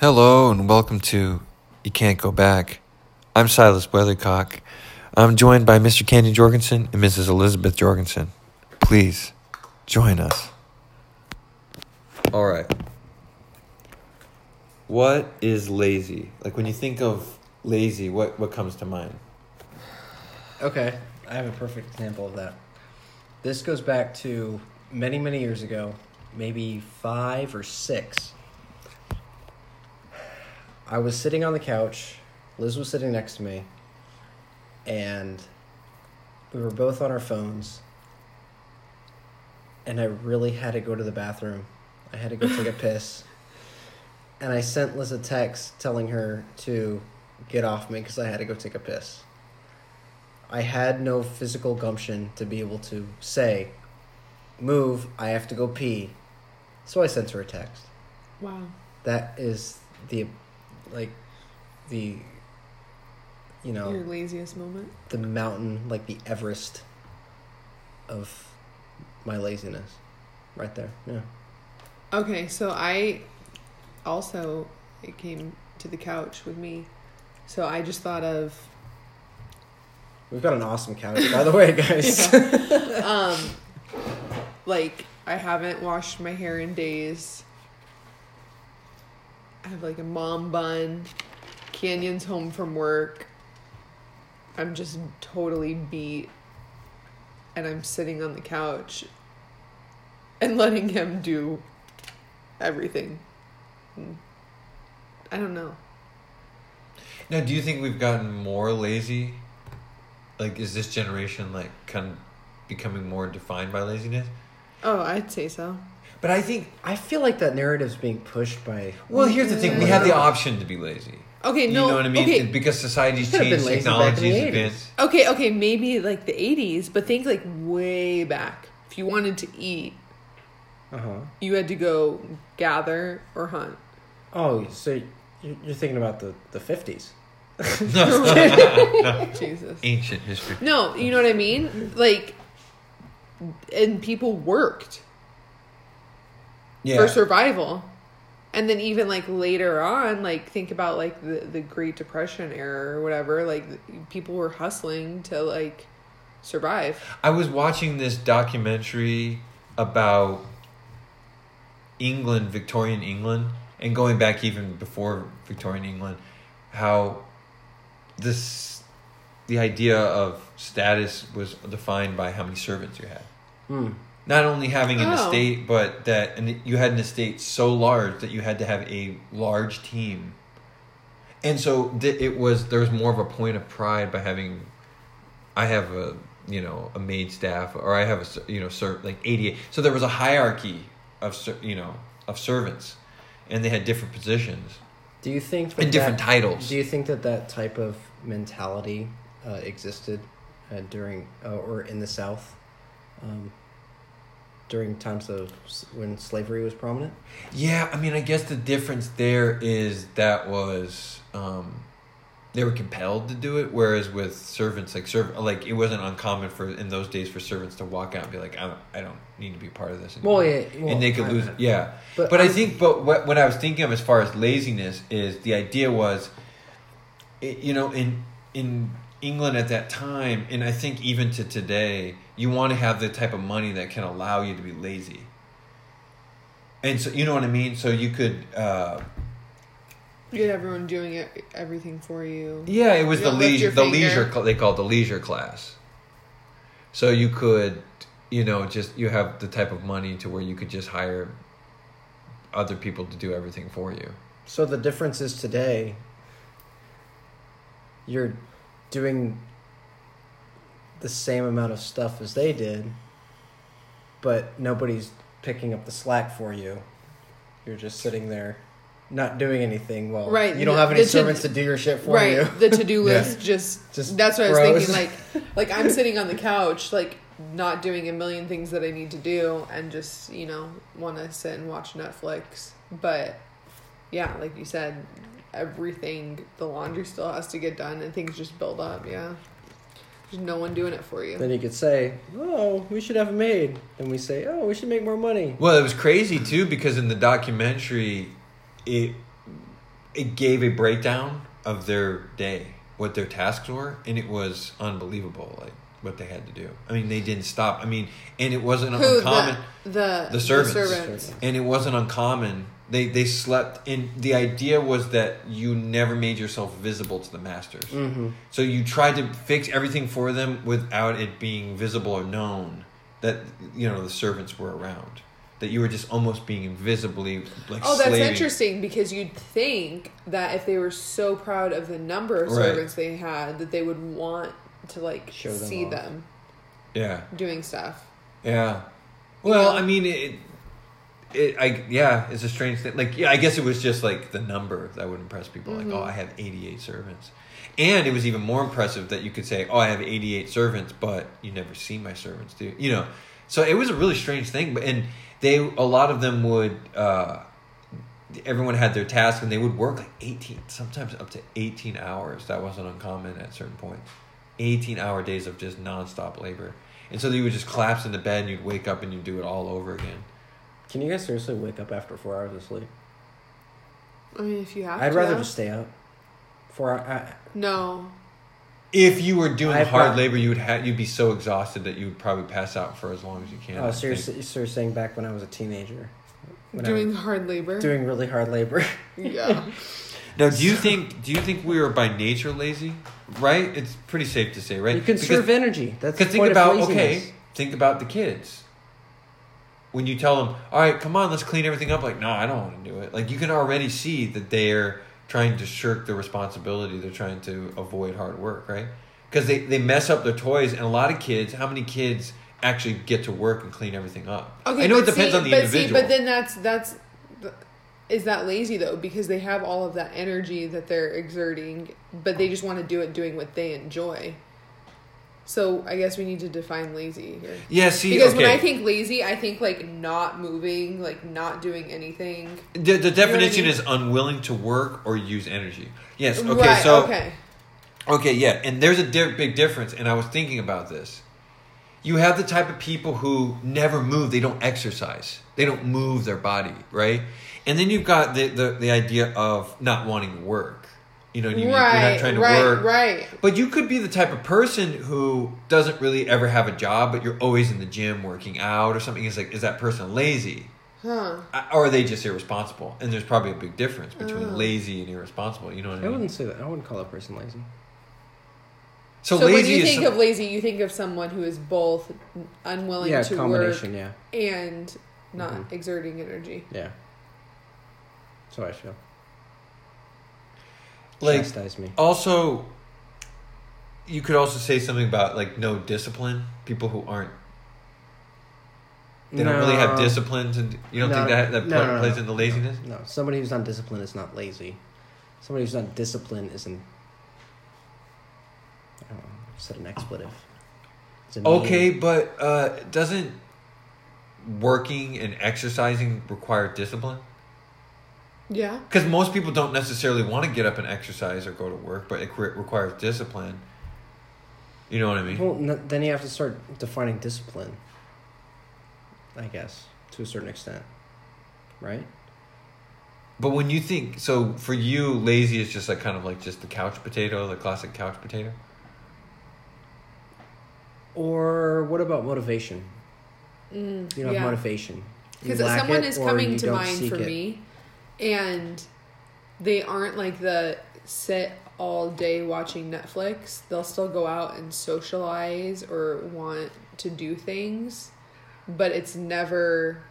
Hello and welcome to You Can't Go Back. I'm Silas Weathercock. I'm joined by Mr. Candy Jorgensen and Mrs. Elizabeth Jorgensen. Please join us. All right. What is lazy? Like when you think of lazy, what what comes to mind? Okay, I have a perfect example of that. This goes back to many, many years ago, maybe five or six. I was sitting on the couch, Liz was sitting next to me, and we were both on our phones. And I really had to go to the bathroom. I had to go take a piss. And I sent Liz a text telling her to get off me because I had to go take a piss. I had no physical gumption to be able to say, move, I have to go pee. So I sent her a text. Wow. That is the, like, the, you know, Your laziest moment? the mountain, like the Everest of my laziness. Right there. Yeah. Okay, so I also it came to the couch with me. So I just thought of We've got an awesome couch, by the way, guys. um like I haven't washed my hair in days. I have like a mom bun. Canyon's home from work. I'm just totally beat. And I'm sitting on the couch and letting him do everything. I don't know. Now, do you think we've gotten more lazy? Like, is this generation like kind of becoming more defined by laziness? Oh, I'd say so. But I think, I feel like that narrative's being pushed by. well, here's the thing: we have the option to be lazy. Okay, You no. know what I mean? Okay, Because society's Could've been changed, lazy back in the technology's 80s. advanced. okay, okay, maybe like the 80s, but think like way back. If you wanted to eat, Uh huh. you had to go gather or hunt. Oh, so you're you're thinking about the, the 50s. Jesus. Ancient history. No, you know what I mean? Like, and people worked Yeah. for survival. And then even like later on, like think about like the, the Great Depression era or whatever, like people were hustling to like survive. I was watching this documentary about England, Victorian England, and going back even before Victorian England, how this the idea of status was defined by how many servants you had. Hmm. Not only having an Oh. estate, but that and you had an estate so large that you had to have a large team. And so th- it was there was more of a point of pride by having I have a you know a maid staff or I have a you know ser- like 88 so there was a hierarchy of ser- you know of servants and they had different positions Do you think that and different that- titles Do you think that that type of mentality uh, existed uh, during uh, or in the South um, during times of when slavery was prominent? yeah I mean I guess the difference there is that was um they were compelled to do it whereas with servants like serv- like it wasn't uncommon for in those days for servants to walk out and be like I don't, I don't need to be part of this anymore. Well, yeah, well, and they could I- lose yeah But but, I I'm- think but what, what i was thinking of as far as laziness is the idea was it, you know in in england at that time and i think even to today you want to have the type of money that can allow you to be lazy and so you know what i mean so you could uh You had everyone doing it, everything for you. yeah it was You the leisure the leisure they called the leisure class so you could you know just you have the type of money to where you could just hire other people to do everything for you So the difference is today. You're doing the same amount of stuff as they did, but nobody's picking up the slack for you. You're just sitting there, not doing anything. Well, Right, You don't have any the to- servants to do your shit for right. you. The to do Yeah. list just, Just that's what I was thinking. Like like I'm sitting on the couch, like not doing a million things that I need to do and just, you know, wanna sit and watch Netflix. But yeah, like you said, everything the laundry still has to get done and things just build up, yeah. There's no one doing it for you. Then you could say, "Oh, we should have a maid," and we say, "Oh, we should make more money." Well, it was crazy too because in the documentary, it it gave a breakdown of their day, what their tasks were, and it was unbelievable. Like what they had to do. I mean, they didn't stop. I mean, and it wasn't Who uncommon. the the, The servants. servants. and it wasn't uncommon. They they slept and the idea was that you never made yourself visible to the masters. Mm-hmm. So you tried to fix everything for them without it being visible or known that you know the servants were around. That you were just almost being invisibly like Oh, that's slaving. interesting because you'd think that if they were so proud of the number of Right. servants they had, that they would want to like Show them see off. them Yeah, doing stuff. yeah. Well, Yeah. I mean it. It, I yeah, it's a strange thing. Like, yeah, I guess it was just like the number that would impress people. Like, Mhm. oh, I have eighty-eight servants, and it was even more impressive that you could say, oh, I have eighty-eight servants, but you never see my servants, do you? You know, so it was a really strange thing. But and they, a lot of them would, uh, everyone had their task and they would work like eighteen, sometimes up to eighteen hours. That wasn't uncommon at certain points. Eighteen-hour days of just nonstop labor, and so you would just collapse into bed, and you'd wake up, and you'd do it all over again. Can you guys seriously wake up after four hours of sleep? I mean, if you have I'd to. rather just stay up. Four. I, no. If you were doing I've hard got- labor, you would have you'd be so exhausted that you would probably pass out for as long as you can. Oh, I oh, so you're, think. s- so you're saying back when I was a teenager, when I doing was hard labor. doing really hard labor. yeah. Now, do you think do you think we are by nature lazy? Right? It's pretty safe to say, right? You conserve energy. That's the Because think point about of okay, think about the kids. When you tell them, "All right, come on, let's clean everything up," like, "No, I don't want to do it." Like you can already see that they're trying to shirk the responsibility. They're trying to avoid hard work, right? Because they they mess up their toys, and a lot of kids. How many kids actually get to work and clean everything up? Okay, I know it depends see, on the but individual. See, but then that's that's is that lazy though because they have all of that energy that they're exerting, but they just want to do it doing what they enjoy. So I guess we need to define lazy here. yeah, see, Because okay. when I think lazy, I think like not moving, like not doing anything. The, the definition mean? is unwilling to work or use energy. Yes. Okay. right, so okay. okay, yeah, and there's a di- big difference. And I was thinking about this. You have the type of people who never move; they don't exercise, they don't move their body, right? And then you've got the the, the idea of not wanting to work. You know, you, you're not trying to right, work. right. But you could be the type of person who doesn't really ever have a job, but you're always in the gym working out or something. It's like, is that person lazy? Huh. Uh, or are they just irresponsible? And there's probably a big difference between Oh. lazy and irresponsible. You know what I mean? I wouldn't say that. I wouldn't call a person lazy. So, So, lazy when you is think some- of lazy, you think of someone who is both unwilling yeah, to work combination. Yeah, and not Mhm. exerting energy. yeah. So I feel. Like Chastise me. also. You could also say something about like no discipline. People who aren't they don't really have disciplines, and you don't No, think that that no, pla- no, no. plays into laziness. No, somebody who's not disciplined is not lazy. Somebody who's not disciplined isn't. I don't know. Said an expletive. Mean- Okay, but uh, doesn't working and exercising require discipline? Yeah. Because most people don't necessarily want to get up and exercise or go to work, but it re- requires discipline. You know what I mean? Well, n- then you have to start defining discipline. I guess to a certain extent, right? But when you think so, for you, lazy is just like kind of like just the couch potato, the classic couch potato. Or what about motivation? Mm, You know, yeah. motivation. Because someone is coming to mind for it. me and they aren't like the sit all day watching netflix they'll still go out and socialize or want to do things but it's never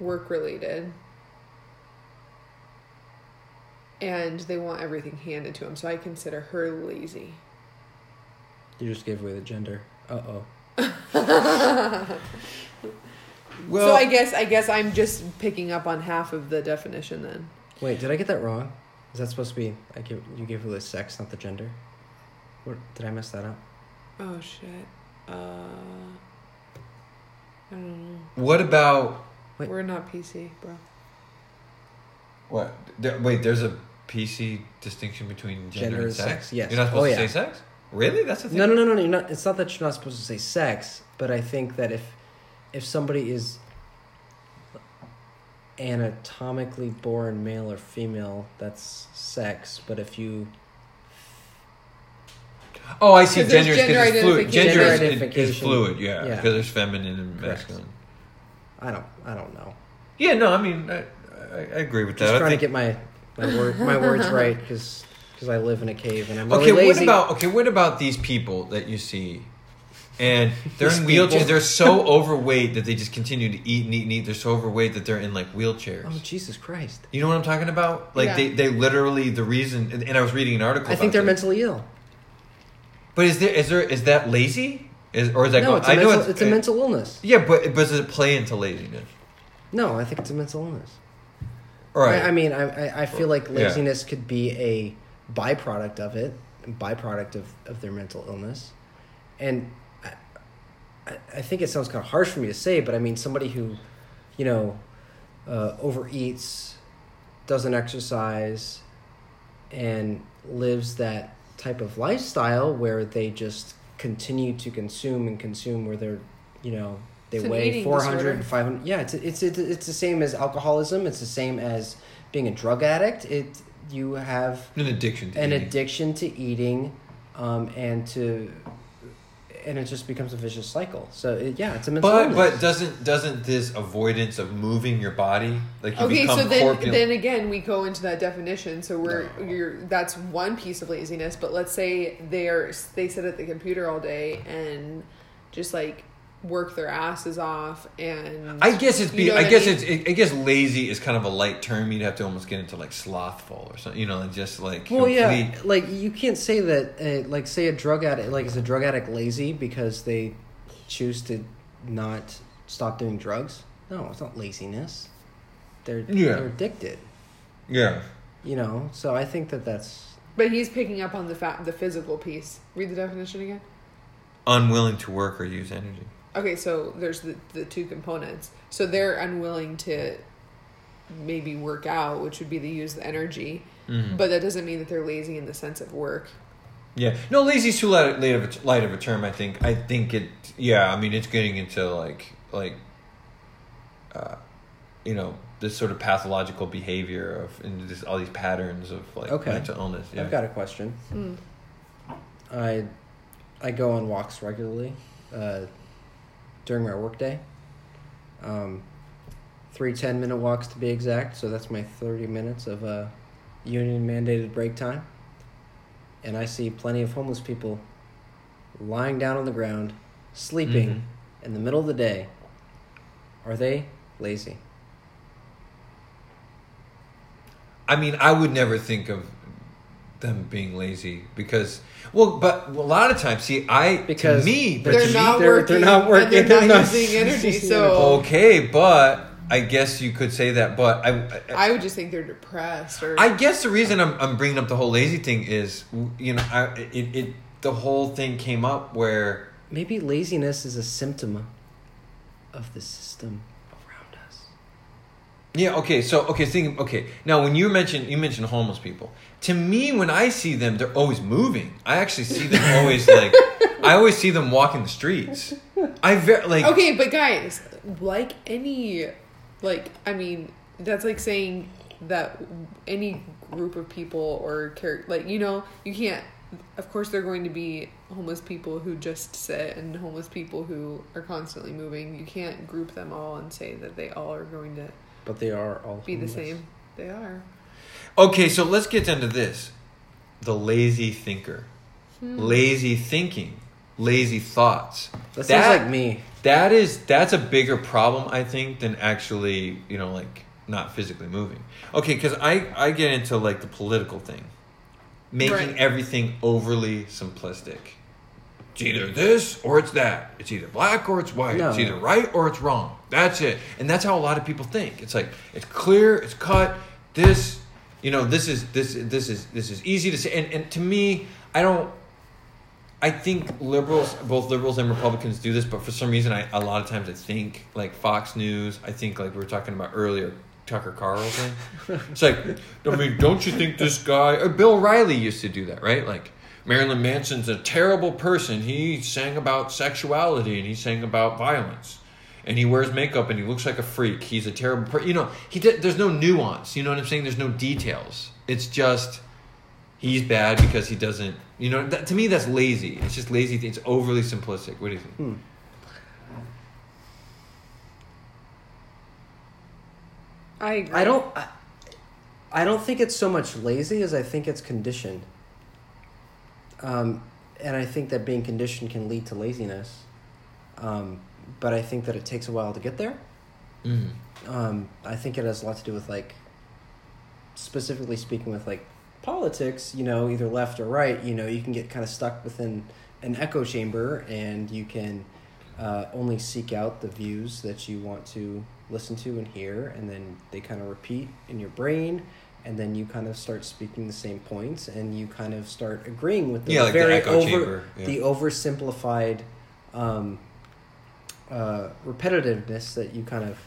work related and they want everything handed to them so i consider her lazy You just gave away the gender. Uh oh. Well, so i guess i guess i'm just picking up on half of the definition then Wait, did I get that wrong? Is that supposed to be? I give you give away the sex, not the gender. What did I mess that up? Oh shit. Uh, I don't know. what about Wait. We're not PC, bro. what? There, wait, there's a PC distinction between gender, Gender and and sex. sex, yes. You're not supposed Oh, to yeah. say sex. Really? That's the thing. No, no, no, no, no. You're not. It's not that you're not supposed to say sex, but I think that if if somebody is anatomically born male or female, that's sex. But if you Oh, I see. there's Gender is gender because fluid. Gender is, is fluid. Yeah, Yeah. because there's feminine and Correct. masculine. I don't I don't know. Yeah, no, I mean, I, I, I agree with Just that. I trying think- to get my my word my words right because because I live in a cave and I'm Okay, really what about okay? What about these people that you see, and they're in wheelchairs? They're so overweight that they just continue to eat and eat and eat. They're so overweight that they're in like wheelchairs. Oh Jesus Christ! You know what I'm talking about? Like Yeah. they, they literally the reason. And, and I was reading an article. I think they're mentally ill. But is there is there is that lazy? Is or is that? No, going, it's a, I know mental, it's, a it- mental illness. Yeah, but but does it play into laziness? No, I think it's a mental illness. All right. I, I mean, I, I, I feel like Yeah. laziness could be a byproduct of it, byproduct of, of their mental illness. And I, I, I think it sounds kind of harsh for me to say, but I mean, somebody who, you know, uh, overeats, doesn't exercise, and lives that type of lifestyle where they just continue to consume and consume, where they're, you know, they It's weigh eating 400, disorder. 500. Yeah, it's, it's, it's, it's the same as alcoholism. It's the same as being a drug addict. It You have an addiction. To an eating. addiction to eating um, and to and it just becomes a vicious cycle so it, yeah it's a mental But illness. but doesn't doesn't this avoidance of moving your body like you okay, become so then corpulent? then again we go into that definition. So we're you're that's one piece of laziness. But let's say they're they sit at the computer all day and just like work their asses off and I guess it's You be. know I what I guess mean? it's. I guess lazy is kind of a light term. You'd have to almost get into like slothful or something. You know, and just like well yeah like you can't say that uh, like say a drug addict like is a drug addict lazy because they choose to not stop doing drugs no it's not laziness they're Yeah. they're addicted Yeah. you know so i think that that's But he's picking up on the fa- the physical piece. Read the definition again. Unwilling to work or use energy. Okay, so there's the the two components. So they're unwilling to maybe work out, which would be to use the energy, Mhm. but that doesn't mean that they're lazy in the sense of work. Yeah. No, lazy is too light, light of a, light of a term. I think. I think it. Yeah. I mean, it's getting into like like. Uh, you know this sort of pathological behavior of and just all these patterns of like Okay. mental illness. Yeah. i've got a question Mm. I I go on walks regularly uh, during my workday. Um, three 10 minute walks to be exact. So that's my 30 minutes of uh, union mandated break time. And I see plenty of homeless people lying down on the ground, sleeping Mhm. in the middle of the day. Are they lazy? I mean, I would never think of them being lazy because, well, but a lot of times, see, I Because to me, but they're They're to not, me, they're- working, they're not working, they're, they're not, not using energy. So okay, but I guess you could say that. But I, I, I would just think they're depressed or I guess the reason I'm, I'm bringing up the whole lazy thing is, you know, I, it, it the whole thing came up where Maybe laziness is a symptom of the system around us. Yeah. Okay. So okay. Think. Okay. Now, when you mentioned you mentioned homeless people, to me, when I see them, they're always moving. I actually see them always like. I always see them walking the streets. I very like. Okay, but guys, like any, like I mean, that's like saying that any group of people or char- like you know you can't. Of course, there are going to be homeless people who just sit and homeless people who are constantly moving. You can't group them all and say that they all are going to But they are all be the same. They are. Okay. So let's get into this. The lazy thinker, hmm. lazy thinking, lazy thoughts. That sounds like me. That is that's a bigger problem I think than actually you know like not physically moving. Okay, because I I get into like the political thing, making Right. everything overly simplistic. It's either this or it's that. It's either black or it's white. It's either right or it's wrong. That's it. And that's how a lot of people think. It's like it's clear, it's cut. This, you know, this is this this is this is easy to say. And and to me, I don't. I think liberals, both liberals and Republicans, do this, but for some reason, I a lot of times I think like Fox News. I think like we were talking about earlier, Tucker Carlson. It's like, I mean, don't you think this guy? Or Bill O'Reilly used to do that, right? Like Marilyn Manson's a terrible person. He sang about sexuality and he sang about violence, and he wears makeup and he looks like a freak. He's a terrible person. You know, he did, there's no nuance. You know what I'm saying? There's no details. It's just he's bad because he doesn't. You know, that, to me that's lazy. It's just lazy. It's overly simplistic. What do you think? Hmm. I agree. I don't. I, I don't think it's so much lazy as I think it's conditioned. Um, and I think that being conditioned can lead to laziness. Um, but I think that it takes a while to get there. Mm. Um, I think it has a lot to do with like, specifically speaking with like politics. You know, either left or right. You know, you can get kind of stuck within an echo chamber, and you can uh, only seek out the views that you want to listen to and hear, and then they kind of repeat in your brain. And then you kind of start speaking the same points, and you kind of start agreeing with the Yeah, like the very echo over, yeah. the oversimplified um, uh, repetitiveness that you kind of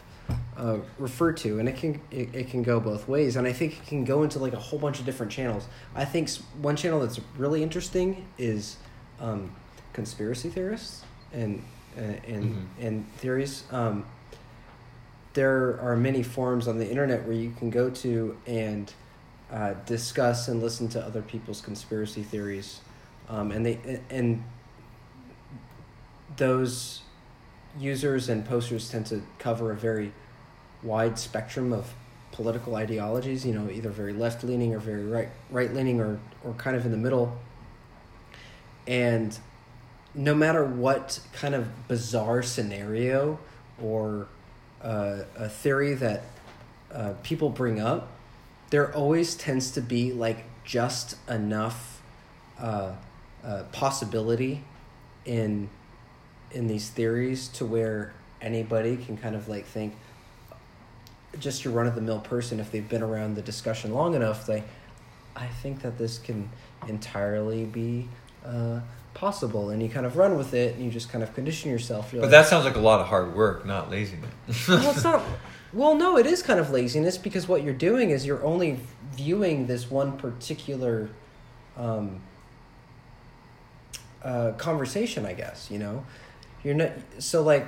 uh, refer to, and it can it, it can go both ways, and I think it can go into like a whole bunch of different channels. I think one channel that's really interesting is um, conspiracy theorists and uh, and Mhm. and theories. Um, there are many forums on the internet where you can go to and uh, discuss and listen to other people's conspiracy theories, um, and they and those users and posters tend to cover a very wide spectrum of political ideologies. You know, either very left leaning or very right right leaning, or or kind of in the middle. And no matter what kind of bizarre scenario or uh, a theory that uh, people bring up, there always tends to be like just enough uh, uh, possibility in in these theories to where anybody can kind of like think just your run of the mill person if they've been around the discussion long enough they i think that this can entirely be uh, possible and you kind of run with it and you just kind of condition yourself You're But like, that sounds like a lot of hard work, not laziness. well, it's not. Well, no, it is kind of laziness because what you're doing is you're only viewing this one particular um, uh, conversation. I guess you know, you're not. So like,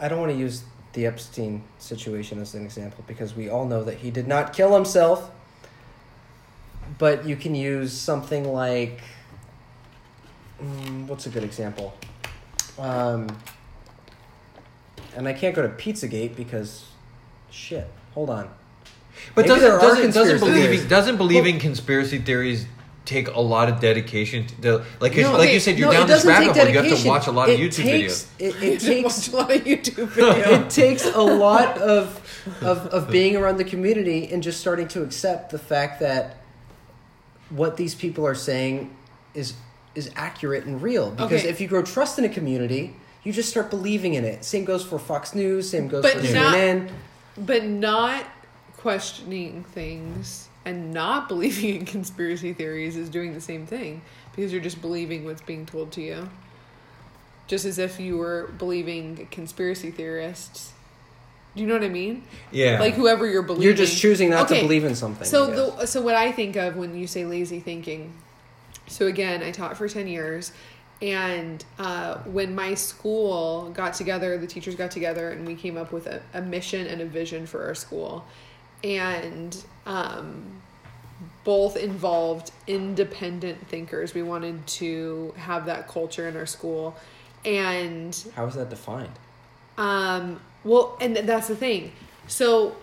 I don't want to use the Epstein situation as an example because we all know that he did not kill himself. But you can use something like, what's a good example? Um, and I can't go to Pizzagate because shit. Hold on. But Maybe doesn't doesn't, doesn't conspiracy believing theories. doesn't believing conspiracy theories take a lot of dedication to like 'cause No, like okay, you said you're no, down this rabbit hole. You have to watch a lot of It YouTube takes, videos. It, it takes a lot of YouTube videos. it takes a lot of, of of being around the community and just starting to accept the fact that what these people are saying is is accurate and real. Because Okay. if you grow trust in a community, you just start believing in it. Same goes for Fox News. Same goes But for not- CNN. but not questioning things and not believing in conspiracy theories is doing the same thing because you're just believing what's being told to you. Just as if you were believing conspiracy theorists. Do you know what I mean? Yeah. Like whoever you're believing. You're just choosing not Okay, to believe in something. So the so what I think of when you say lazy thinking. So again, I taught for ten years, and uh, when my school got together, the teachers got together, and we came up with a, a mission and a vision for our school, and um, both involved independent thinkers. We wanted to have that culture in our school, and How is that defined? um, well, and that's the thing. So,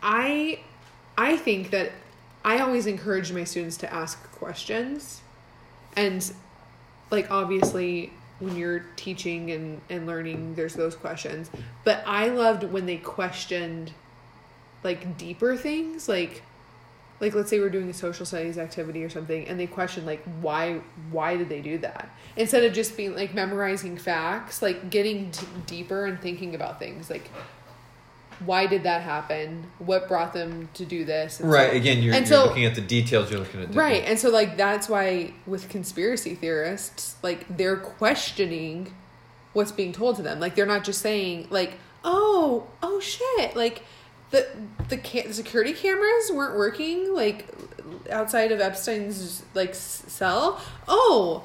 I, I think that I always encourage my students to ask questions, and like obviously when you're teaching and and learning, there's those questions. But I loved when they questioned like deeper things, like like let's say we're doing a social studies activity or something and they question like why why did they do that instead of just being like memorizing facts like getting deeper and thinking about things like why did that happen what brought them to do this and right. so- Again, you're, you're so- looking at the details. You're looking at the, right and so like that's why with conspiracy theorists like they're questioning what's being told to them like they're not just saying like oh oh shit like the the, ca- the security cameras weren't working like outside of epstein's like cell oh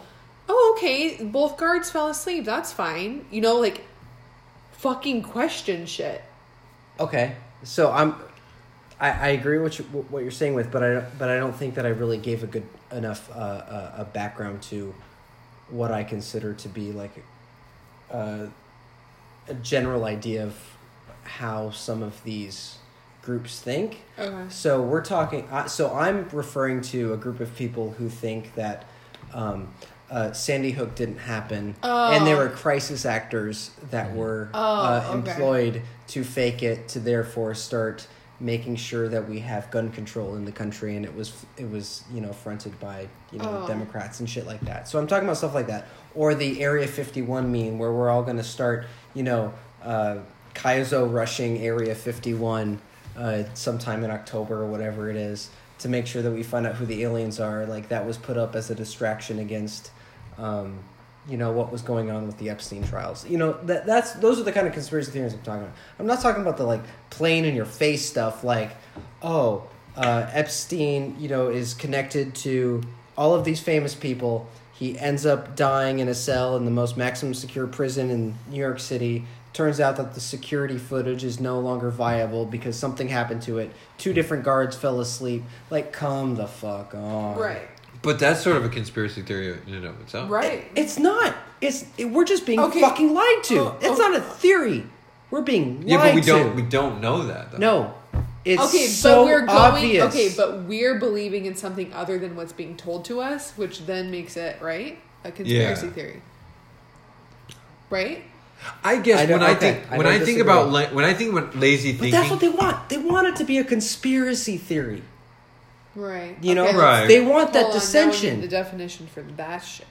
oh okay both guards fell asleep that's fine you know like fucking question shit. Okay, so I'm, I, I agree with you, what you're saying with, but I but I don't think that I really gave a good enough uh, uh, a background to what I consider to be like uh, a general idea of how some of these groups think. Okay. So we're talking. Uh, so I'm referring to a group of people who think that um, uh, Sandy Hook didn't happen, and there Oh. were crisis actors that were Oh, uh, okay. To fake it to therefore start making sure that we have gun control in the country, and it was it was you know fronted by you know Oh. Democrats and shit like that. So I'm talking about stuff like that, or the Area 51 meme where we're all going to start you know uh, Kaizo rushing Area 51 uh, sometime in October or whatever it is to make sure that we find out who the aliens are. Like that was put up as a distraction against. Um, you know what was going on with the Epstein trials. You know that that's those are the kind of conspiracy theories I'm talking about. I'm not talking about the like plain in your face stuff like, oh, uh, Epstein, you know, is connected to all of these famous people. He ends up dying in a cell in the most maximum secure prison in New York City. Turns out that the security footage is no longer viable because something happened to it. Two different guards fell asleep. Like, come the fuck on. Right. But that's sort of a conspiracy theory in and of itself. Right. It's not. It's it, we're just being Okay. fucking lied to. Oh, it's oh. not a theory. We're being lied to. Yeah, but we don't we don't know that though. No, it's okay, so but we're going. obvious. Okay, but we're believing in something other than what's being told to us, which then makes it right a conspiracy Yeah. theory. Right. I guess I don't- when I okay, think I when don't I think disagree. about la- when I think about lazy but thinking, that's what they want. They want it to be a conspiracy theory. Right. You know, Okay, Right. they want that hold on, now we need dissension. The definition for that shit.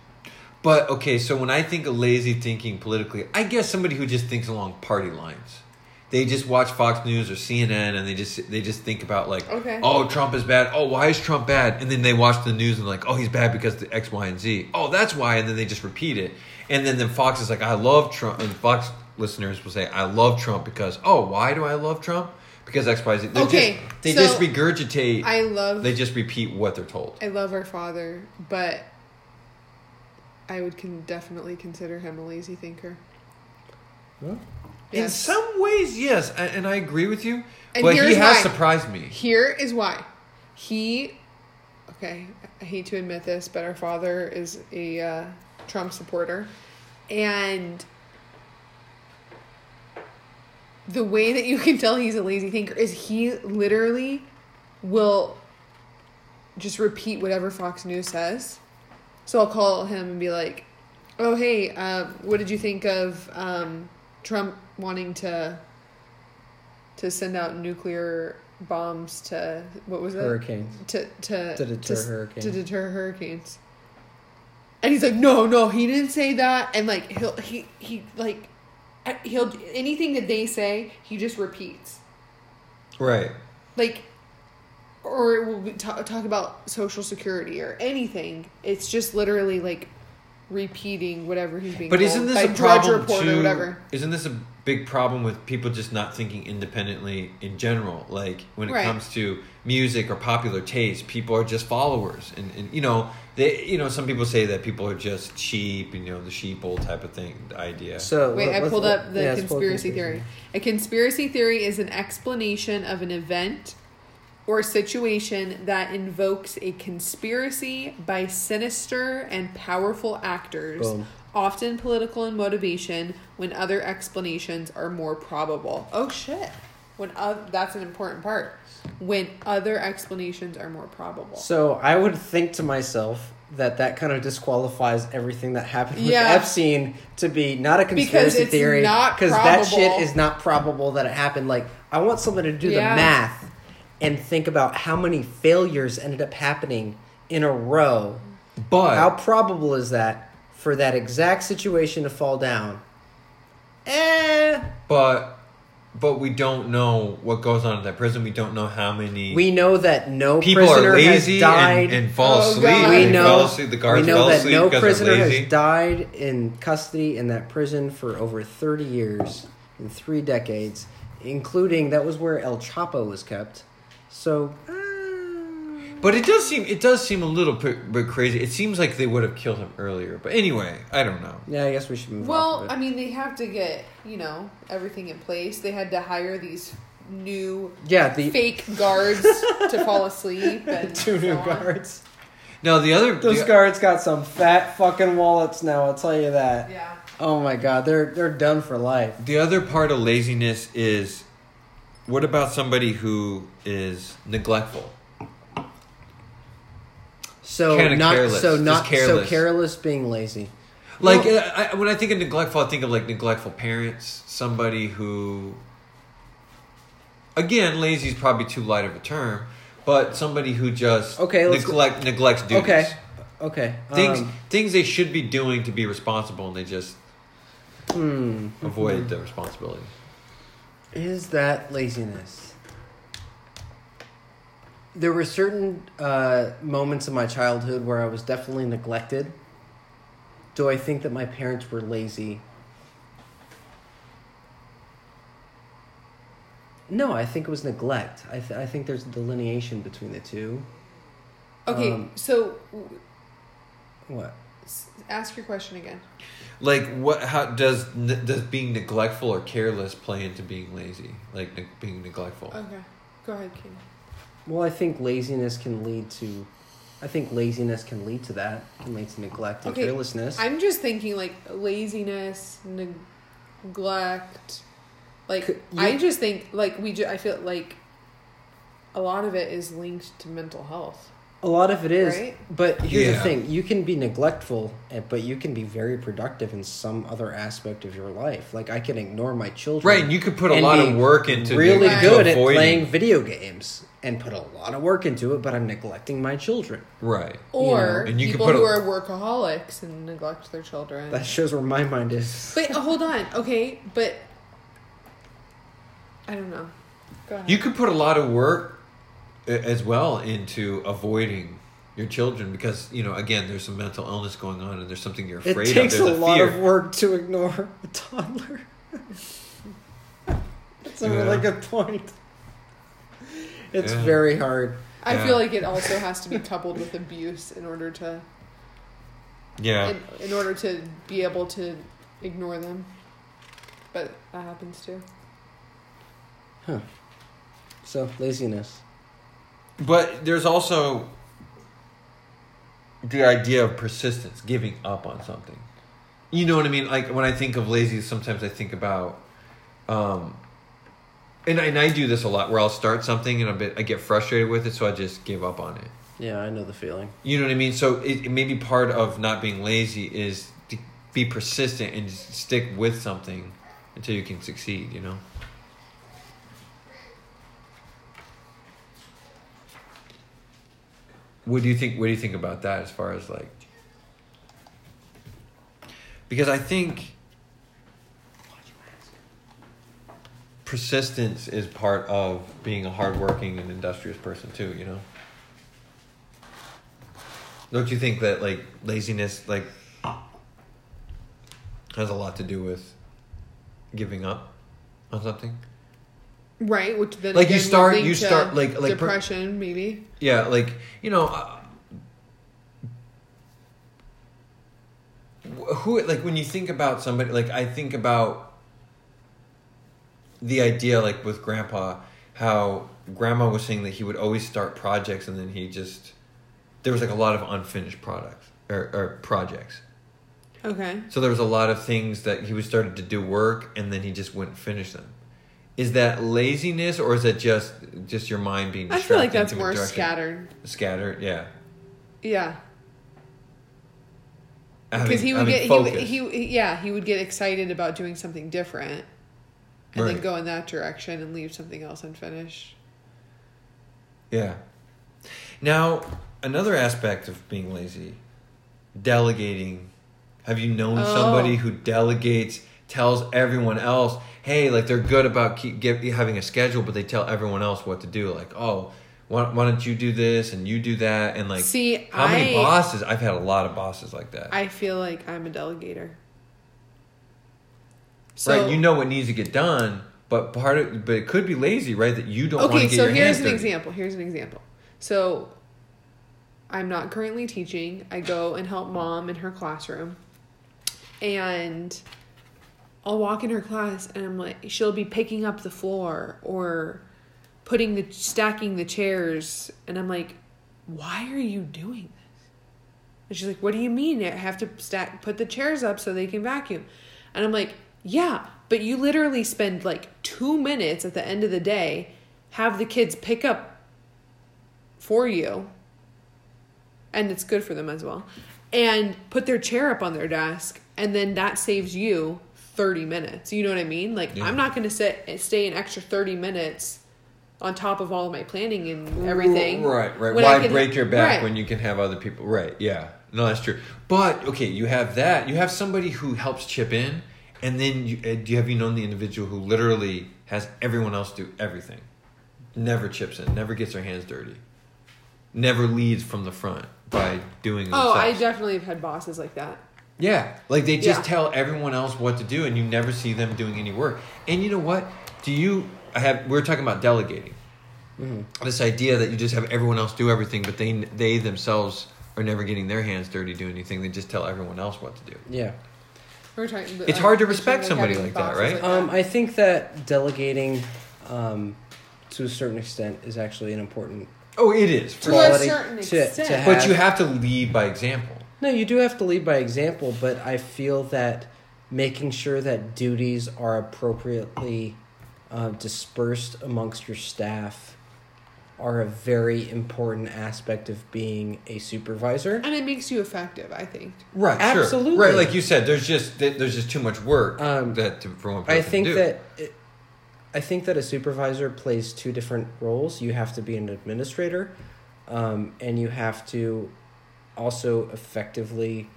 But okay, so when I think of lazy thinking politically, I guess somebody who just thinks along party lines. They just watch Fox News or CNN and they just they just think about like, Okay. oh Trump is bad. Oh, why is Trump bad? And then they watch the news and like, oh he's bad because the X, Y, and Z. Oh, that's why. And then they just repeat it. And then then Fox is like, I love Trump. And Fox listeners will say, I love Trump because oh, why do I love Trump? Because X, Y, Z. They're Okay, just, they so just regurgitate. I love. they just repeat what they're told. I love our father, but I would can definitely consider him a lazy thinker. Huh? In Yes. some ways, yes, a- and I agree with you. And but he here's has why. surprised me. Here is why. He, okay, I hate to admit this, but our father is a uh, Trump supporter. And the way that you can tell he's a lazy thinker is he literally will just repeat whatever Fox News says. So I'll call him and be like, "Oh hey, uh, what did you think of um, Trump wanting to to send out nuclear bombs to what was it Hurricanes. to to To deter s- hurricanes. to deter hurricanes?" And he's like, "No, no, he didn't say that." And like he'll he he like he'll anything that they say he just repeats Right. like or we'll be talk, talk about social security or anything it's just literally like repeating whatever he's being But isn't this a problem Report too? or whatever Isn't this a big problem with people just not thinking independently in general? Like when it Right. comes to music or popular taste, people are just followers, and, and you know they you know some people say that people are just sheep, you know the sheeple type of thing, idea. So wait let- i let's- pulled up the yeah, let's conspiracy theory a conspiracy theory is an explanation of an event or situation that invokes a conspiracy by sinister and powerful actors Boom. Often political in motivation when other explanations are more probable oh shit when uh, that's an important part when other explanations are more probable So I would think to myself that that kind of disqualifies everything that happened with Yeah. Epstein to be not a conspiracy it's theory because that shit is not probable that it happened. Like I want someone to do Yeah. the math and think about how many failures ended up happening in a row. but How probable is that for that exact situation to fall down? Eh, but but we don't know what goes on in that prison. We don't know how many we know that no people prisoner are lazy has died. and, and fall Oh, asleep. God. we know asleep. the guards we know that no prisoner has died in custody in that prison for over 30 years in three decades including that was where el chapo was kept so uh, But it does seem it does seem a little bit, bit crazy. It seems like they would have killed him earlier. But anyway, I don't know. Yeah, I guess we should move on. Well, off of I mean, they have to get you know everything in place. They had to hire these new yeah, the fake guards to fall asleep and two new so on. guards. Now the other Those the- guards got some fat fucking wallets now. I'll tell you that. Yeah. Oh my god, they're they're done for life. The other part of laziness is what about somebody who is neglectful? So Kinda not careless, so just not careless. so careless being lazy. Like Well- uh, I, when I think of neglectful, I think of like neglectful parents, somebody who again, lazy is probably too light of a term, but somebody who just Okay, let's go- neglect neglects duties. Okay. Okay. Things um, things they should be doing to be responsible and they just hmm. avoid the responsibility. Is that laziness? There were certain uh, moments in my childhood where I was definitely neglected. Do I think that my parents were lazy? No, I think it was neglect. I, th- I think there's a delineation between the two. Okay, Um, so What? ask your question again. Like what? How does does being neglectful or careless play into being lazy? Like ne- being neglectful. Okay, go ahead, King. Well, I think laziness can lead to. I think laziness can lead to that. Can lead to neglect and Okay, carelessness. I'm just thinking like laziness, neglect. Like Could I just think like we. Ju- I feel like a lot of it is linked to mental health. A lot of it is, Right? but here's Yeah. the thing: you can be neglectful, but you can be very productive in some other aspect of your life. Like I can ignore my children, Right, and you could put a lot of work into really Right. good at avoiding- playing video games and put a lot of work into it, but I'm neglecting my children. Right. Or and you people put who a- are workaholics and neglect their children. That shows where my mind is. But uh, hold on, okay, but I don't know. Go ahead. You could put a lot of work a- as well into avoiding your children because you know again there's some mental illness going on and there's something you're afraid of. It takes of. a There's lot fear. of work to ignore a toddler. That's a Yeah. really good point. It's Yeah. very hard. I Yeah. feel like it also has to be coupled with abuse in order to Yeah. in, in order to be able to ignore them. But that happens too. Huh. So laziness. But there's also the idea of persistence, giving up on something. You know what I mean? Like when I think of lazy, sometimes I think about, um, and I, and I do this a lot where I'll start something and a bit I get frustrated with it, so I just give up on it. Yeah, I know the feeling. You know what I mean? So it, it maybe part of not being lazy is to be persistent and just stick with something until you can succeed. You know. What do you think? What do you think about that? As far as like, because I think persistence is part of being a hardworking and industrious person too. You know. Don't you think that like laziness like has a lot to do with giving up on something? Right, which then Like, you start- you start, like- like per- depression, maybe. Yeah, like you know, uh, who like when you think about somebody, like I think about the idea, like with Grandpa, how Grandma was saying that he would always start projects and then he just there was like a lot of unfinished products or, or projects. Okay. So there was a lot of things that he was started to do work and then he just wouldn't finish them. Is that laziness or is it just just your mind being I distracted? feel like that's more direction? scattered. Scattered, yeah. Yeah. Because he would get he, would- focus. he he yeah, he would get excited about doing something different and then go in that direction and leave something else unfinished. Yeah. Now, another aspect of being lazy, delegating. Have you known Oh. somebody who delegates, tells everyone else, hey, like they're good about keep get, having a schedule, but they tell everyone else what to do. Like, oh, why, why don't you do this and you do that? And like, See, how many bosses? I've had a lot of bosses like that. I feel like I'm a delegator. So, right, you know what needs to get done, but part of, but it could be lazy, right? That you don't want to okay, get so here's an dirty. example. Here's an example. So I'm not currently teaching. I go and help mom in her classroom. And I'll walk in her class and I'm like she'll be picking up the floor or putting the stacking the chairs. And I'm like why are you doing this? And she's like what do you mean? I have to stack put the chairs up so they can vacuum. And I'm like yeah, but you literally spend like 2 minutes at the end of the day have the kids pick up for you. And it's good for them as well. And put their chair up on their desk. And then that saves you 30 minutes you know what i mean like Yeah. i'm not going to sit stay an extra 30 minutes on top of all of my planning and everything Right, right. Why can- break your back right. when you can have other people? Right, yeah. No, that's true. But okay, you have that. You have somebody who helps chip in, and then you uh, do you have you known the individual who literally has everyone else do everything, never chips in, never gets their hands dirty, never leads from the front by doing. oh i definitely have had bosses like that Yeah, like they just Yeah. tell everyone else what to do, and you never see them doing any work. And you know what? Do you? I have. We're talking about delegating. This idea that you just have everyone else do everything, but they they themselves are never getting their hands dirty doing anything. They just tell everyone else what to do. Yeah. We're talking, It's uh, hard to respect talking somebody like that, bosses right? Um, I think that delegating, um, to a certain extent, is actually an important. Oh, it is. For To a quality certain to- to extent. have- But you have to lead by example. No, you do have to lead by example, but I feel that making sure that duties are appropriately uh, dispersed amongst your staff are a very important aspect of being a supervisor. and it makes you effective i think Right. Absolutely. Right. Like you said, there's just there's just too much work Um, that to, for one person I think to do. that it, I think that a supervisor plays two different roles. You have to be an administrator, um, and you have to also effectively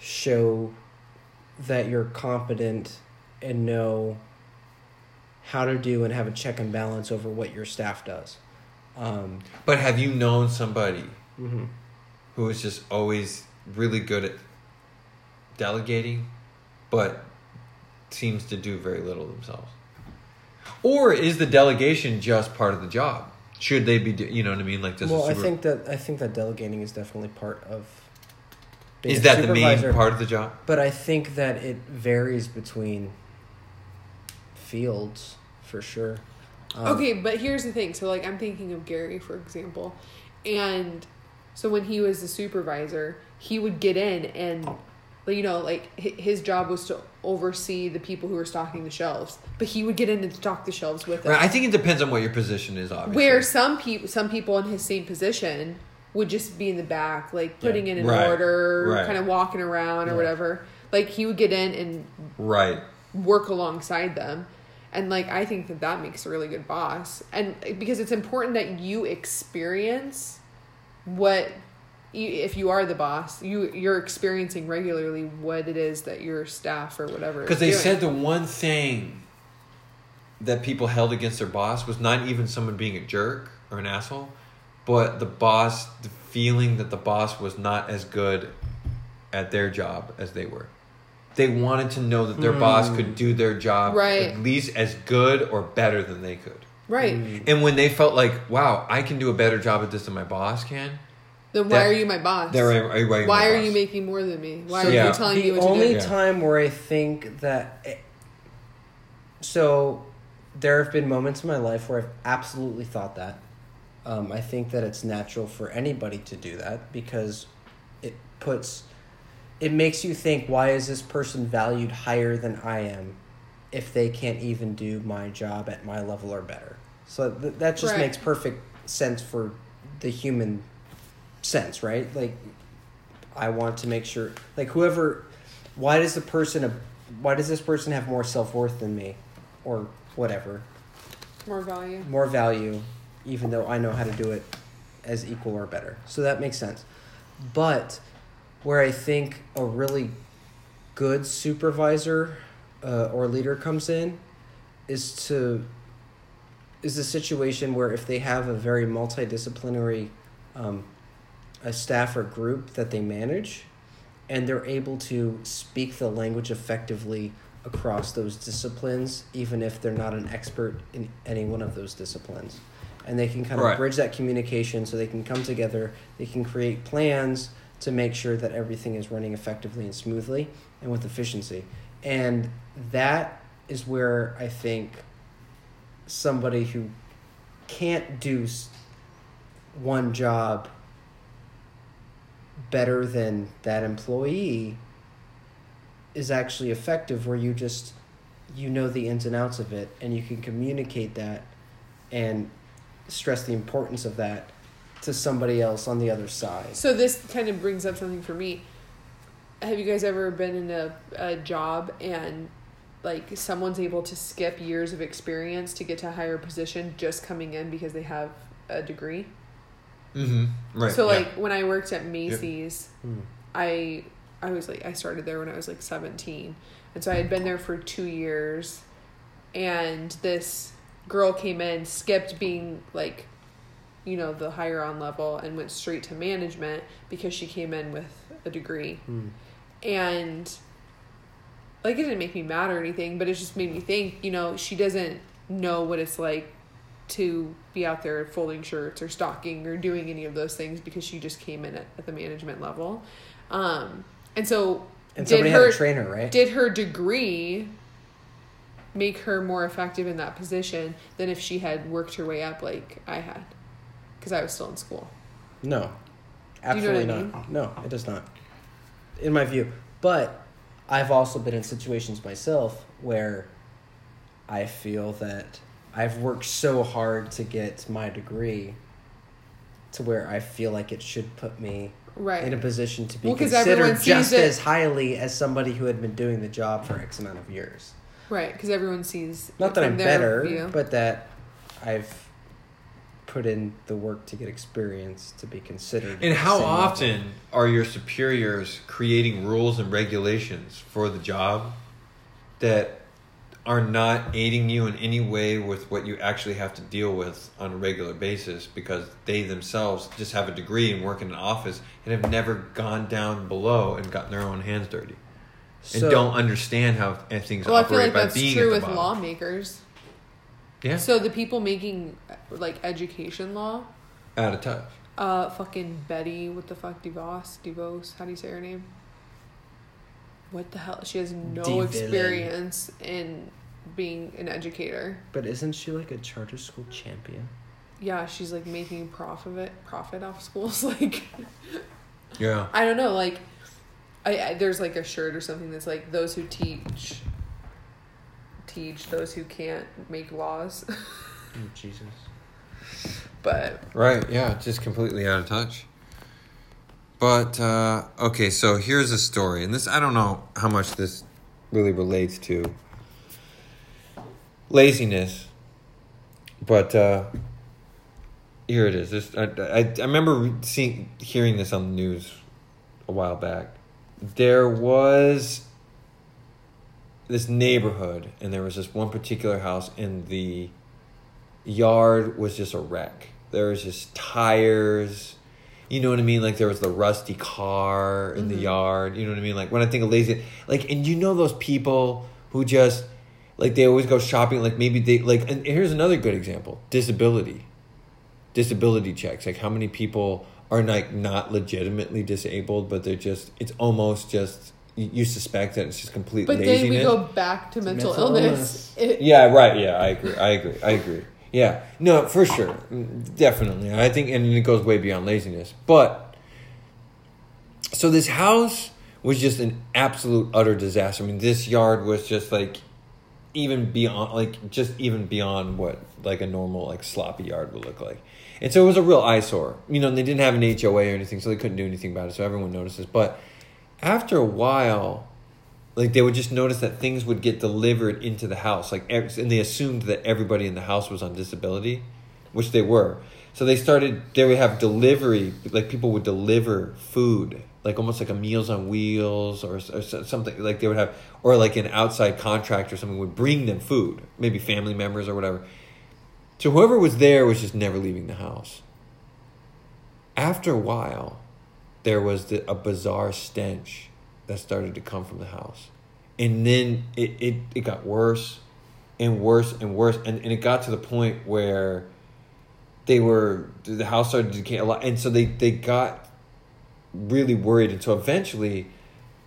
show that you're competent and know how to do and have a check and balance over what your staff does. Um, But have you known somebody mhm. who is just always really good at delegating, but seems to do very little themselves? Or is the delegation just part of the job? Should they be, do, you know what I mean? Like this. Well, I think that I think that delegating is definitely part of. being is a that the main part of the job? But I think that it varies between fields for sure. Um, Okay, but here's the thing. So, like, I'm thinking of Gary, for example. And so, when he was the supervisor, he would get in and, like, you know, like, his job was to oversee the people who were stocking the shelves. But he would get in and stock the shelves with them. Right. I think it depends on what your position is. Obviously. Where some people, some people in his same position would just be in the back, like putting Yeah. it in Right, order, right. kind of walking around or Yeah. whatever. Like he would get in and Right. work alongside them and like i think that that makes a really good boss and because it's important that you experience what you, if you are the boss you you're experiencing regularly what it is that your staff or whatever Because they doing. said the one thing that people held against their boss was not even someone being a jerk or an asshole, but the boss, the feeling that the boss was not as good at their job as they were. They wanted to know that their boss hmm. could do their job Right. at least as good or better than they could. right hmm. And when they felt like, wow, I can do a better job at this than my boss can, then why that- are you my boss they're are you my why are boss? you making more than me why So are Yeah. you telling the me what to only do Yeah. time where I think that, it- so there have been moments in my life where I've absolutely thought that. Um, I think that it's natural for anybody to do that because it puts, it makes you think, why is this person valued higher than I am if they can't even do my job at my level or better? So th- that just Right. makes perfect sense for the human sense, right? Like, I want to make sure, like, whoever, why does the person, why does this person have more self worth than me, or whatever, more value more value, even though I know how to do it as equal or better. So that makes sense. But where I think a really good supervisor uh, or leader comes in is to is a situation where if they have a very multidisciplinary um, a staff or group that they manage and they're able to speak the language effectively across those disciplines even if they're not an expert in any one of those disciplines and they can kind of Right. bridge that communication so they can come together. They can create plans to make sure that everything is running effectively and smoothly and with efficiency. And that is where I think somebody who can't do one job better than that employee is actually effective where you just you know the ins and outs of it and you can communicate that and stress the importance of that to somebody else on the other side So this kind of brings up something for me. Have you guys ever been in a, a job and like someone's able to skip years of experience to get to a higher position just coming in because they have a degree? Mm-hmm. Right. so yeah. like when I worked at Macy's, Hmm. I I was like I started there when I was like 17. And so I had been there for 2 years and this girl came in, skipped being like you know, the higher on level and went straight to management because she came in with a degree. Hmm. And like it didn't make me mad or anything, but it just made me think, you know, she doesn't know what it's like to be out there folding shirts or stocking or doing any of those things because she just came in at, at the management level. Um, and so and did somebody her had a trainer right? did her degree make her more effective in that position than if she had worked her way up like I had? Because I was still in school. no. Do you know absolutely I not. no it does not. In my view. But i've also been in situations myself where i feel that i've worked so hard to get my degree to where i feel like it should put me Right. in a position to be Well, 'cause everyone considered just it- as highly as somebody who had been doing the job for X amount of years. Right, because everyone sees Not that I'm better, view. but that I've put in the work to get experience to be considered. And how same level. often are your superiors creating rules and regulations for the job that are not aiding you in any way with what you actually have to deal with on a regular basis because they themselves just have a degree and work in an office and have never gone down below and gotten their own hands dirty and So- don't understand how things well, I operate feel like by that's being true with bottom. lawmakers. Yeah, So the people making like education law, out of touch. uh, fucking Betty, what the fuck, DeVos, DeVos, how do you say her name? What the hell? She has no DeVillen. experience in being an educator. But isn't she like a charter school champion? Yeah, she's like making profit profit off schools. Like Yeah. I don't know, like I, I there's like a shirt or something that's like those who teach teach those who can't make laws. Oh, Jesus. but Right, yeah, just completely out of touch. But uh, okay, so here's a story, and this I don't know how much this really relates to laziness, but uh, here it is. This I, I, I remember seeing hearing this on the news a while back. There was this neighborhood, and there was this one particular house, and the yard was just a wreck. There was just tires. You know what I mean? Like there was the rusty car in the Mhm. yard. You know what I mean? Like when I think of lazy, like and you know those people who just like they always go shopping. Like maybe they like. And here's another good example: disability, disability checks. Like how many people are like not legitimately disabled, but they're just. It's almost just you, you suspect that it's just complete but laziness. then we go back to mental, mental illness. It- Yeah, right. Yeah, I agree. I agree. I agree. Yeah, no, for sure, definitely. I think, and it goes way beyond laziness. But so this house was just an absolute utter disaster. I mean, this yard was just like even beyond, like just even beyond what like a normal like sloppy yard would look like. And so it was a real eyesore. You know, they didn't have an HOA or anything, so they couldn't do anything about it. So everyone notices. But after a while, like they would just notice that things would get delivered into the house. Like and they assumed that everybody in the house was on disability which they were. So they started they would have delivery like people would deliver food like almost like a meals on wheels or, or something like they would have or like an outside contractor or something would bring them food maybe family members or whatever. So whoever was there was just never leaving the house. After a while there was the, a bizarre stench that started to come from the house. And then it, it, it got worse and worse and worse. And, and it got to the point where they were the house started to decay a lot, and so they they got really worried, and so eventually,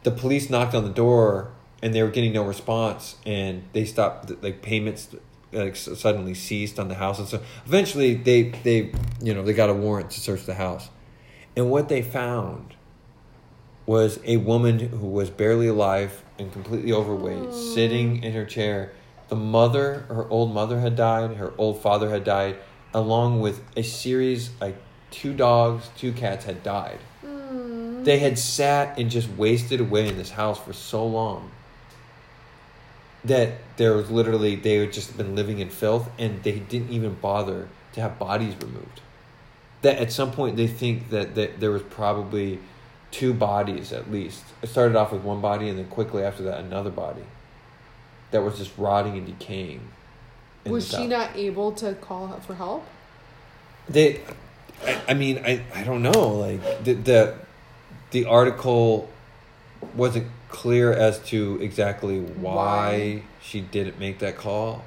the police knocked on the door, and they were getting no response, and they stopped like payments like suddenly ceased on the house, and so eventually they they you know they got a warrant to search the house, and what they found was a woman who was barely alive and completely overweight, sitting in her chair. The mother, her old mother had died, her old father had died, along with a series, like two dogs, two cats had died. They had sat and just wasted away in this house for so long that there was literally, they had just been living in filth and they didn't even bother to have bodies removed. That at some point they think that, that there was probably two bodies at least. It started off with one body and then quickly after that another body that was just rotting and decaying. Was she not able to call for help? They, I, I mean, I, I don't know. Like the, the the article wasn't clear as to exactly why, Why? she didn't make that call.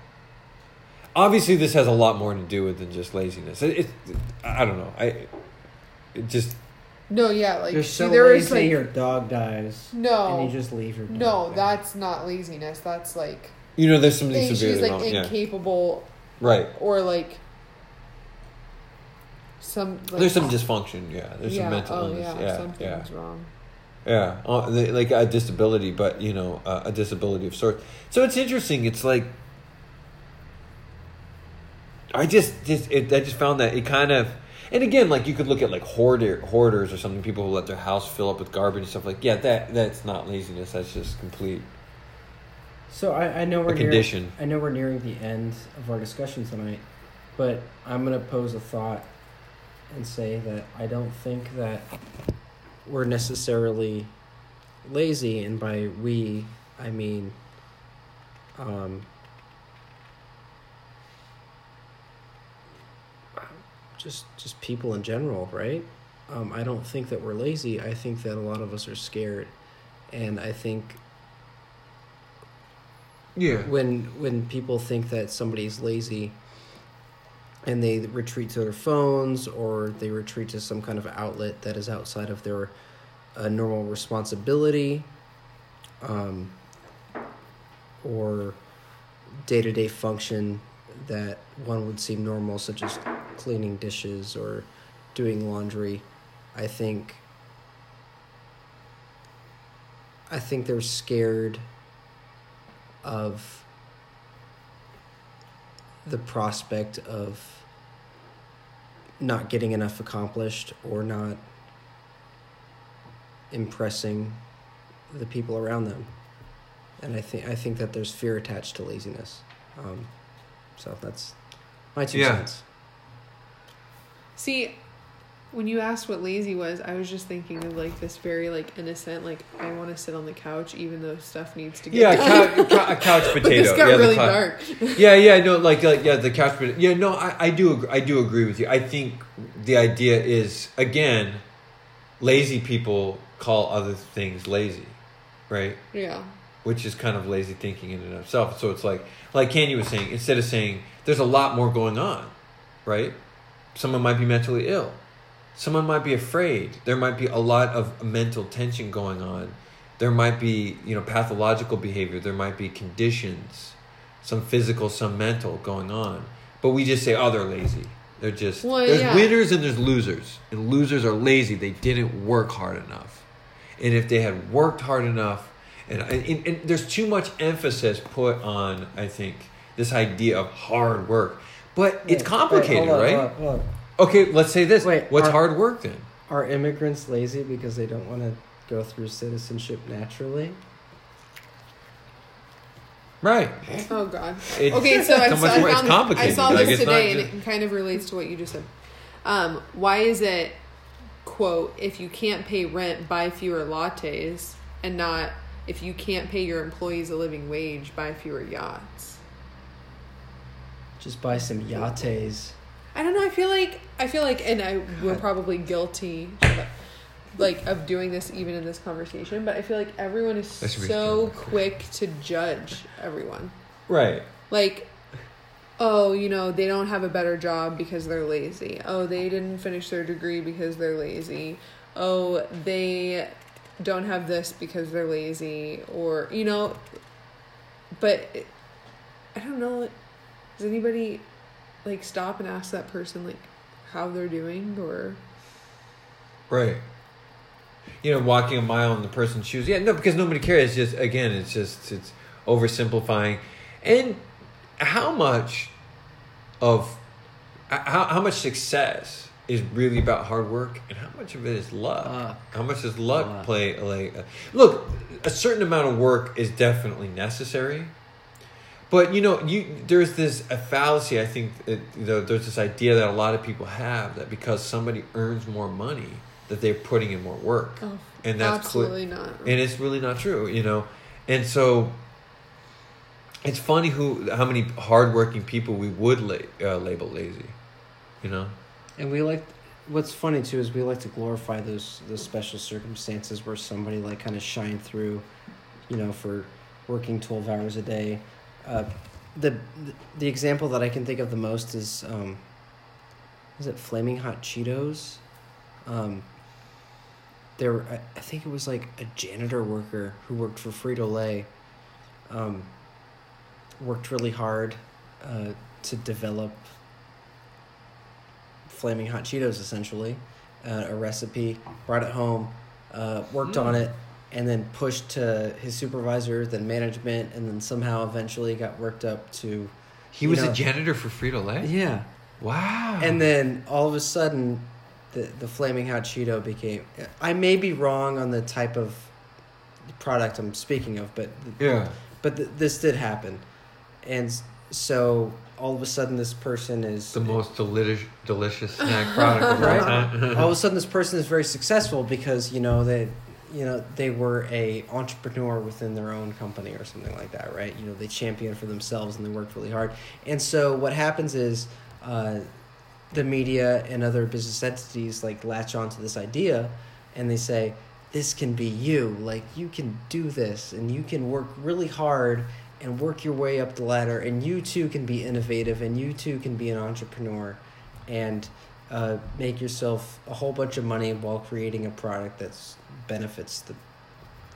Obviously, this has a lot more to do with than just laziness. It, it I don't know. I it just No, yeah, like You're she, so there was lazy, like your dog dies. no, And you just leave your dog. no, there. that's not laziness. That's like you know, there's something she's severely like wrong. Yeah, incapable right. or like some. Like, There's some dysfunction. Yeah, there's yeah, some mental oh, illness. Yeah, Yeah, something's yeah. wrong. Yeah, uh, they- like a disability, but you know, uh, a disability of sorts. So it's interesting. It's like I just, just, it, I just found that it kind of, and again, like you could look at like hoarder, hoarders or something. People who let their house fill up with garbage and stuff. Like, yeah, that that's not laziness. That's just complete. So I, I know we're A near- condition. I know we're nearing the end of our discussion tonight, but I'm gonna pose a thought and say that I don't think that we're necessarily lazy, and by we I mean um, just just people in general, right? Um, I don't think that we're lazy. I think that a lot of us are scared, and I think Yeah. when when people think that somebody's lazy and they retreat to their phones or they retreat to some kind of outlet that is outside of their uh, normal responsibility um, or day-to-day function that one would seem normal such as cleaning dishes or doing laundry i think i think they're scared of the prospect of not getting enough accomplished or not impressing the people around them. And i think i think that there's fear attached to laziness. Um, so that's my two Yeah. cents See, when you asked what lazy was, I was just thinking of like this very like innocent, like I want to sit on the couch even though stuff needs to get Yeah, done. cou- cou- a couch But potato. this got yeah, really cou- dark. yeah, yeah, no, like, like yeah, the couch potato. Yeah, no, I, I do, agree, I do agree with you. I think the idea is again, lazy people call other things lazy, right? Yeah. Which is kind of lazy thinking in and of itself. So it's like, like Candy was saying, instead of saying there's a lot more going on, right? Someone might be mentally ill. Someone might be afraid. There might be a lot of mental tension going on. There might be, you know, pathological behavior. There might be conditions, some physical, some mental going on. But we just say, oh, they're lazy. They're just Well, there's yeah. winners and there's losers. And losers are lazy. They didn't work hard enough. And if they had worked hard enough, and, and, and there's too much emphasis put on, I think, this idea of hard work. But it's Wait, complicated, wait, hold on, right? hold on, hold on. Okay, let's say this. Wait, What's are- hard work then? are immigrants lazy because they don't want to go through citizenship naturally Right. Oh God. It- okay, so I, so saw, much I, more- it's found. I saw this it's not today, and it kind of relates to what you just said. Um, why is it, quote, if you can't pay rent, buy fewer lattes, and not if you can't pay your employees a living wage, buy fewer yachts? just buy some yates I don't know. I feel like I feel like, and I we're probably guilty, like of doing this even in this conversation. But I feel like everyone is That should be so quick to judge everyone. Right. Like, oh, you know, they don't have a better job because they're lazy. Oh, they didn't finish their degree because they're lazy. Oh, they don't have this because they're lazy or, you know, but I don't know. Does anybody like stop and ask that person like how they're doing or Right. You know, walking a mile in the person's shoes. Yeah, no, because nobody cares. It's just again, it's just it's oversimplifying, and how much of how how much success is really about hard work, and how much of it is luck. Luck. How much does luck Luck. play? Like, uh, look, a certain amount of work is definitely necessary. But you know, you there's this a fallacy. I think it, you know, there's this idea that a lot of people have that because somebody earns more money, that they're putting in more work, oh, and that's clear- absolutely not. and it's really not true. You know, and so it's funny who how many hardworking people we would la- uh, label lazy. You know, And we like what's funny too is we like to glorify those those special circumstances where somebody like kind of shine through, you know, for working twelve hours a day. Uh, the the example that I can think of the most is um, is it flaming hot Cheetos? Um, there, I, I think it was like a janitor worker who worked for Frito Lay. Um, worked really hard uh, to develop flaming hot Cheetos essentially, uh, a recipe, brought it home, uh, worked on Mm. it, and then pushed to his supervisor, then management, and then somehow eventually got worked up to. he was know- a janitor for Frito Lay. Yeah. Wow. And then all of a sudden, the the flaming hot Cheeto became. I may be wrong on the type of product I'm speaking of, but yeah, but th- this did happen, and so all of a sudden this person is the most delicious delicious snack product of all Right. time. all of a sudden this person is very successful because you know they you know they were a entrepreneur within their own company or something like that right you know they championed for themselves and they worked really hard and so what happens is uh, the media and other business entities like latch onto this idea and they say this can be you like you can do this and you can work really hard and work your way up the ladder and you too can be innovative and you too can be an entrepreneur and uh, make yourself a whole bunch of money while creating a product that benefits the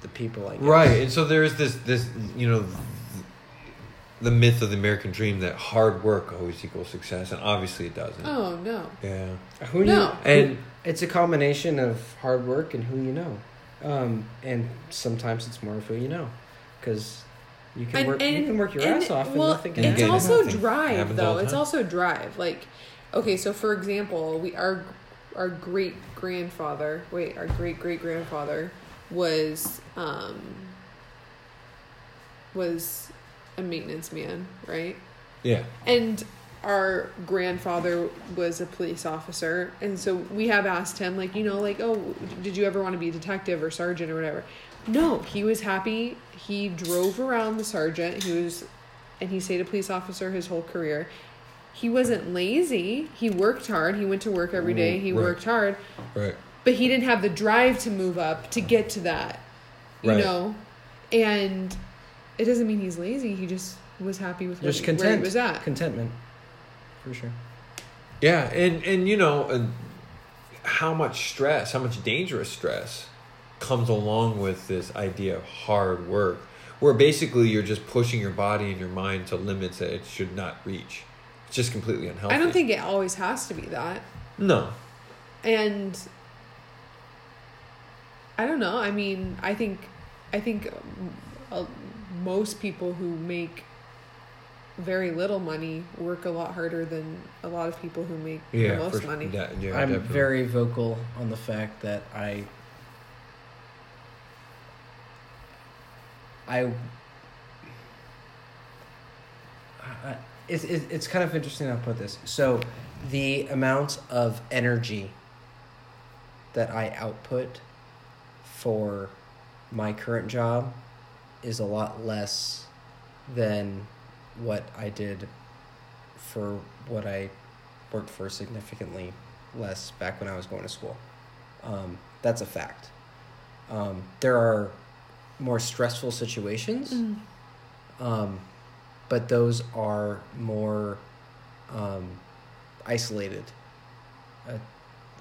the people. I guess. Right, and so there is this this you know the myth of the American dream that hard work always equals success, and obviously it doesn't. oh no. Yeah, Who knew? No. and It's a combination of hard work and who you know, um, and sometimes it's more of who you know, because you can work you can work your and- ass off and well, nothing can And it's get also nothing. drive Happens all though it's also drive. Like okay so for example we our our great grandfather wait our great great grandfather was um was a maintenance man right? Yeah, and our grandfather was a police officer. And so we have asked him like you know like oh did you ever want to be a detective or sergeant or whatever no he was happy he drove around the sergeant he was and he stayed a police officer his whole career he wasn't lazy he worked hard he went to work every day mm, he Right. worked hard right. but he didn't have the drive to move up to get to that you Right. know and it doesn't mean he's lazy he just was happy with what Just he, content. where he was at Contentment, for sure. Yeah, and and you know, and how much stress, how much dangerous stress comes along with this idea of hard work, where basically you're just pushing your body and your mind to limits that it should not reach. It's just completely unhealthy. I don't think it always has to be that. no. And I don't know. I mean, I think I think uh, most people who make very little money work a lot harder than a lot of people who make Yeah, the most for- money. that- yeah, I'm definitely. very vocal on the fact that I I, I it's, it's kind of interesting how to put this. So, the amount of energy that I output for my current job is a lot less than what I did for what I worked for significantly less back when I was going to school. Um, that's a fact. Um, there are more stressful situations, Mm. um, but those are more um, isolated uh,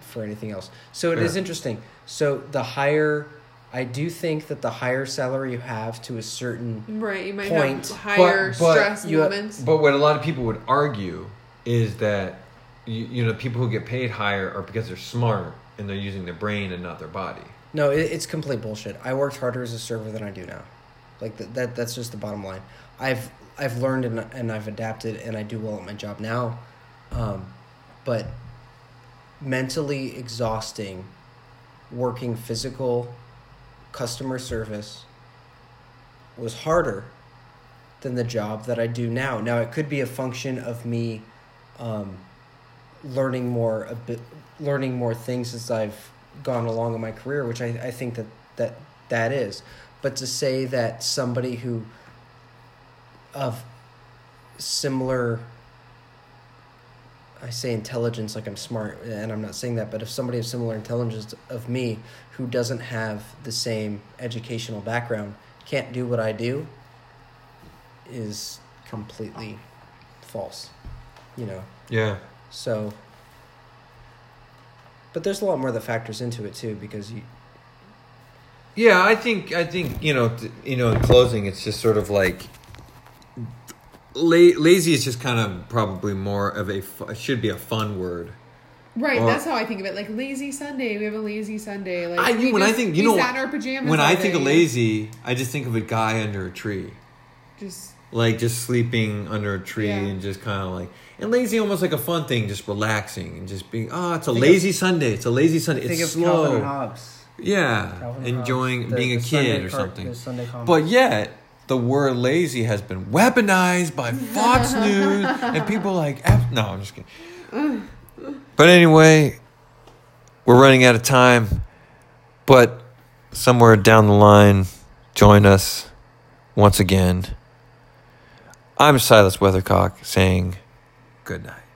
for anything else. So it is Yeah. interesting. So the higher, I do think that the higher salary you have to a certain Right, you might Point. have higher But- but stress you- moments. But what a lot of people would argue is that you, you know people who get paid higher are because they're smart and they're using their brain and not their body. No, it, it's complete bullshit. I worked harder as a server than I do now. Like th- that. That's just the bottom line. I've I've learned and, and I've adapted and I do well at my job now, um, but mentally exhausting, working physical customer service was harder than the job that I do now. Now it could be a function of me um, learning more a bit, learning more things as I've gone along in my career, which I, I think that, that that is. But to say that somebody who of similar I say intelligence like I'm smart and I'm not saying that, but if somebody of similar intelligence of me who doesn't have the same educational background can't do what I do is completely false. You know. Yeah. So, but there's a lot more that factors into it too, because you. Yeah, I think I think you know th- you know in closing it's just sort of like la- lazy is just kind of probably more of a fu- should be a fun word. Right, Or- that's how I think of it. Like lazy Sunday, we have a lazy Sunday. Like I we when I think you we know sat in our pajamas. when all I think of lazy, I just think of a guy under a tree. just like just sleeping under a tree Yeah. and just kind of like and lazy almost like a fun thing just relaxing and just being oh it's a Think lazy sunday it's a lazy sunday. Think it's of slow. And Hobbes. yeah Calvin enjoying Hobbes, the- being a the kid or car- something. the but yet the word lazy has been weaponized by fox news and people like F- no i'm just kidding. But anyway we're running out of time but somewhere down the line join us once again I'm Silas Weathercock saying good night.